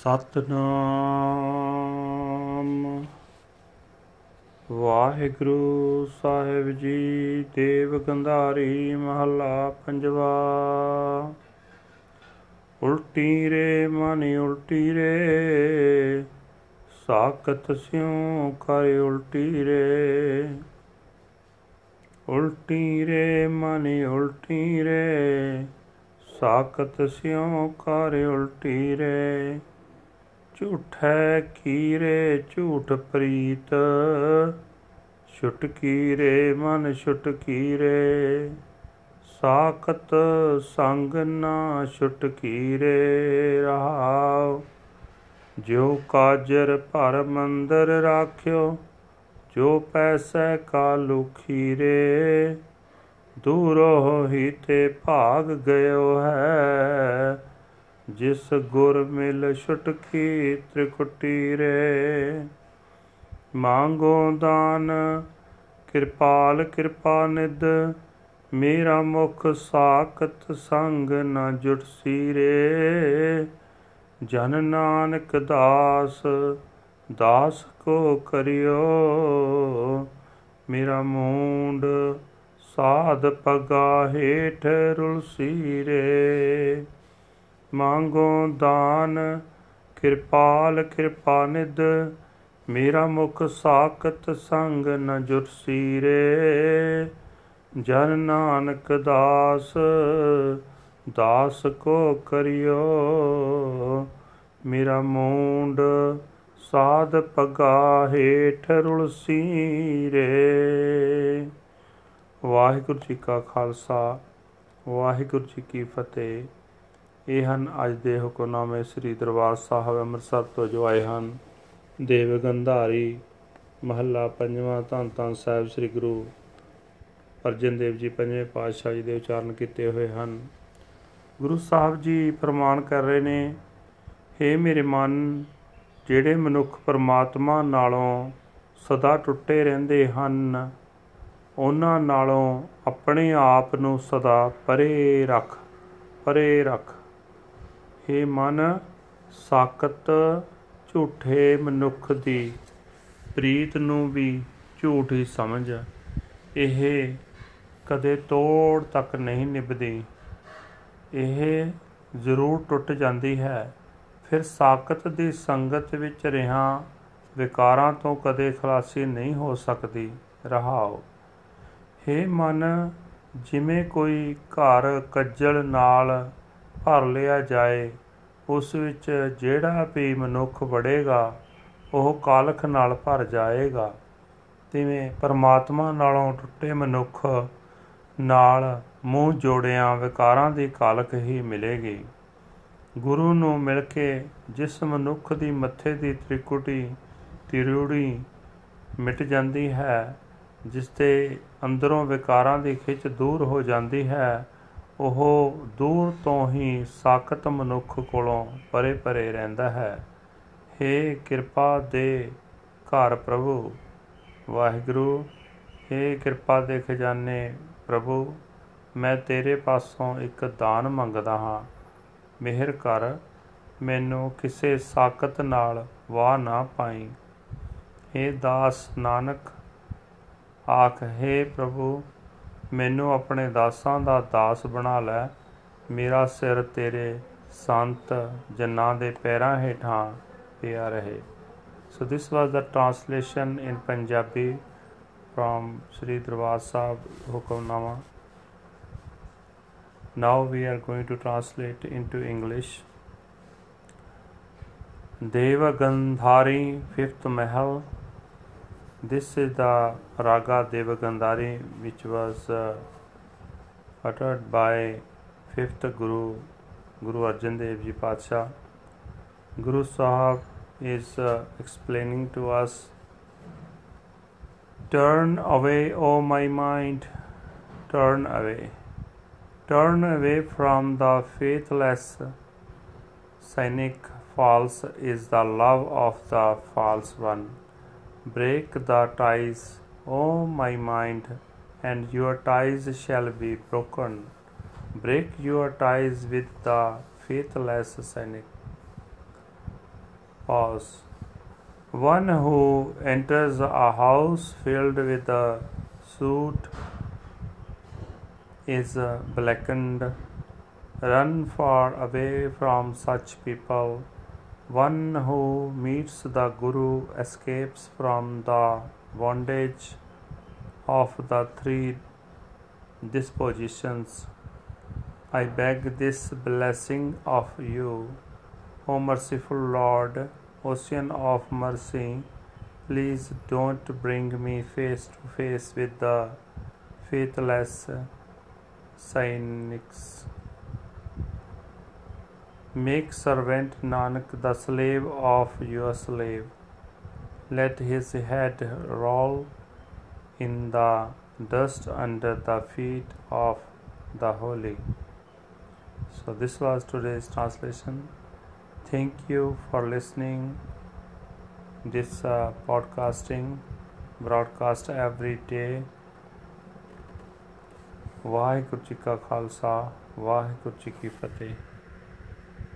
ਸਤਨਾਮ। ਵਾਹਿਗੁਰੂ ਸਾਹਿਬ ਜੀ, ਦੇਵ ਗੰਧਾਰੀ ਮਹੱਲਾ ਪੰਜਵਾ। ਉਲਟੀ ਰੇ ਮਨ ਉਲਟੀ ਰੇ, ਸਾਖਤ ਸਿਉ ਕਰ ਉਲਟੀ ਰੇ। ਉਲਟੀ ਰੇ ਮਨ ਉਲਟੀ ਰੇ, ਸਾਖਤ ਸਿਉ ਕਰ ਉਲਟੀ ਰੇ। ਝੂਠੈ ਕੀਰੇ ਝੂਠ ਪ੍ਰੀਤ, ਛੁਟ ਕੀਰੇ ਮਨ ਛੁਟ ਕੀਰੇ। ਸਾਖਤ ਸੰਗ ਨਾ ਛੁਟ ਕੀਰੇ ਰਹਾਉ ਜੋ ਕਾਜਰ ਭਰ ਮੰਦਰ ਰਾਖਿਓ, ਜੋ ਪੈਸੈ ਕਾ ਲੁਖੀਰੇ ਦੂਰੋ ਹੀ ਤੇ ਭਾਗ ਗਇਓ ਹੈ ਜਿਸ ਗੁਰ ਮਿਲ ਛੁਟਕੀ ਤ੍ਰਿਕੁਟੀ ਰੇ ਮੰਗੋ ਦਾਨ, ਕਿਰਪਾਲ ਕਿਰਪਾ ਨਿਦ ਮੇਰਾ ਮੁਖ ਸਾਖਤ ਸੰਗ ਨ ਜੁਟ ਸੀਰੇ। ਜਨ ਨਾਨਕ ਦਾਸ ਦਾਸ ਕੋ ਕਰਿਓ। ਮੇਰਾ ਮੂੰਡ ਸਾਧ ਪਗਾ ਹੇਠ ਰੁਲਸੀ ਰੇ ਮੰਗੋ ਦਾਨ, ਕਿਰਪਾਲ, ਕਿਰਪਾ ਨਿਦ ਮੇਰਾ ਮੁਖ ਸਾਖਤ ਸੰਗ ਨ ਜੁਰਸੀ ਰੇ ਜਨ ਨਾਨਕ ਦਾਸ ਦਾਸ ਕੋ ਕਰਿਓ। ਮੇਰਾ ਮੂੰਡ ਸਾਧ ਪਗਾ ਹੇਠ ਰੁਲਸੀ ਰੇ ਵਾਹਿਗੁਰੂ ਜੀ ਕਾ ਖਾਲਸਾ, ਵਾਹਿਗੁਰੂ ਜੀ ਕੀ ਫਤਿਹ। ਇਹ ਹਨ ਅੱਜ ਦੇ ਹੁਕਮਨਾਮੇ ਸ੍ਰੀ ਦਰਬਾਰ ਸਾਹਿਬ ਅੰਮ੍ਰਿਤਸਰ ਤੋਂ ਜੋ ਆਏ ਹਨ। ਦੇਵ ਗੰਧਾਰੀ, ਮਹੱਲਾ ਪੰਜਵਾਂ ਧੰਨ ਧੰਨ ਸਾਹਿਬ ਸ੍ਰੀ ਗੁਰੂ ਅਰਜਨ ਦੇਵ ਜੀ ਪੰਜਵੇਂ ਪਾਤਸ਼ਾਹ ਜੀ ਦੇ ਉਚਾਰਨ ਕੀਤੇ ਹੋਏ ਹਨ। ਗੁਰੂ ਸਾਹਿਬ ਜੀ ਪ੍ਰਮਾਣ ਕਰ ਰਹੇ ਨੇ हे ਮੇਰੇ ਮਨ, ਜਿਹੜੇ ਮਨੁੱਖ ਪਰਮਾਤਮਾ ਨਾਲੋਂ ਸਦਾ ਟੁੱਟੇ ਰਹਿੰਦੇ ਹਨ, ਉਹਨਾਂ ਨਾਲੋਂ ਆਪਣੇ ਆਪ ਨੂੰ ਸਦਾ ਪਰੇ ਰੱਖ ਪਰੇ ਰੱਖ। हे ਮਨ ਸਾਖਤ ਝੂਠੇ ਮਨੁੱਖ ਦੀ, ਪ੍ਰੀਤ ਨੂੰ ਵੀ ਝੂਠ ਹੀ ਸਮਝ। ਇਹ ਕਦੇ ਤੋੜ ਤੱਕ ਨਹੀਂ ਨਿਭਦੀ। ਇਹ ਜ਼ਰੂਰ ਟੁੱਟ ਜਾਂਦੀ ਹੈ। ਫਿਰ ਸਾਖਤ ਦੀ ਸੰਗਤ ਵਿੱਚ ਰਹਾ ਵਿਕਾਰਾਂ ਤੋਂ ਕਦੇ ਖਲਾਸੀ ਨਹੀਂ ਹੋ ਸਕਦੀ। ਰਹਾਓ। हे ਮਨ, ਜਿਵੇਂ ਕੋਈ ਘਰ ਕੱਜਲ ਨਾਲ ਭਰ ਲਿਆ ਜਾਏ, ਉਸ ਵਿੱਚ ਜਿਹੜਾ ਵੀ ਮਨੁੱਖ ਵੜੇਗਾ, ਉਹ ਕਾਲਖ ਨਾਲ ਭਰ ਜਾਏਗਾ। ਤਿਵੇਂ ਪਰਮਾਤਮਾ ਨਾਲੋਂ ਟੁੱਟੇ ਮਨੁੱਖ ਨਾਲ ਮੂੰਹ ਜੋੜਿਆਂ ਵਿਕਾਰਾਂ ਦੀ ਕਾਲਖ ਹੀ ਮਿਲੇਗੀ। ਗੁਰੂ ਨੂੰ ਮਿਲ ਕੇ ਜਿਸ ਮਨੁੱਖ ਦੀ ਮੱਥੇ ਦੀ ਤ੍ਰਿਕੁਟੀ, ਤਿਰੂੜੀ ਮਿਟ ਜਾਂਦੀ ਹੈ, ਜਿਸ ਤੇ ਅੰਦਰੋਂ ਵਿਕਾਰਾਂ ਦੀ ਖਿੱਚ ਦੂਰ ਹੋ ਜਾਂਦੀ ਹੈ ਉਹ ਦੂਰ ਤੋਂ ਹੀ ਸਾਖਤ ਮਨੁੱਖ ਕੋਲੋਂ ਪਰੇ ਪਰੇ ਰਹਿੰਦਾ ਹੈ हे ਕਿਰਪਾ ਦੇ ਘਰ ਪ੍ਰਭੂ ਵਾਹਿਗੁਰੂ हे ਕਿਰਪਾ ਦੇ ਖਜ਼ਾਨੇ ਪ੍ਰਭੂ ਮੈਂ ਤੇਰੇ ਪਾਸੋਂ ਇੱਕ ਦਾਨ ਮੰਗਦਾ ਹਾਂ ਮਿਹਰ ਕਰ ਮੈਨੂੰ ਕਿਸੇ ਸਾਖਤ ਨਾਲ ਵਾਹ ਨਾ ਪਾਈ हे ਦਾਸ ਨਾਨਕ ਆਖ ਹੈ ਪ੍ਰਭੂ ਮੈਨੂੰ ਆਪਣੇ ਦਾਸਾਂ ਦਾ ਦਾਸ ਬਣਾ ਲੈ ਮੇਰਾ ਸਿਰ ਤੇਰੇ ਸੰਤ ਜਨਾਂ ਦੇ ਪੈਰਾਂ ਹੇਠਾਂ ਪਿਆ ਰਹੇ so this was the translation in punjabi from sri darbar sahib hukamnama now we are going to translate into english deva gandhari fifth mahal This is the Raga Devagandhari which was uh, uttered by 5th Guru, Guru Arjan Dev Ji. Guru Sahab is uh, explaining to us Turn away, O my mind, turn away. Turn away from the faithless cynic. False is the love of the false one Break the ties, O my mind, and your ties shall be broken. Break your ties with the faithless cynic. pause. One who enters a house filled with a suit is blackened. Run far away from such people. One who meets the Guru escapes from the bondage of the three dispositions. I beg this blessing of you, O merciful Lord, ocean of mercy. Please don't bring me face to face with the faithless cynics. Make servant Nanak the slave of your slave. Let his head roll in the dust under the feet of the holy. So, this was today's translation. Thank you for listening. This uh, podcasting broadcast every day. Waheguru ਜੀ ਕਾ ਖਾਲਸਾ ਵਾਹਿਗੁਰੂ ਜੀ ਕੀ ਫਤਿਹ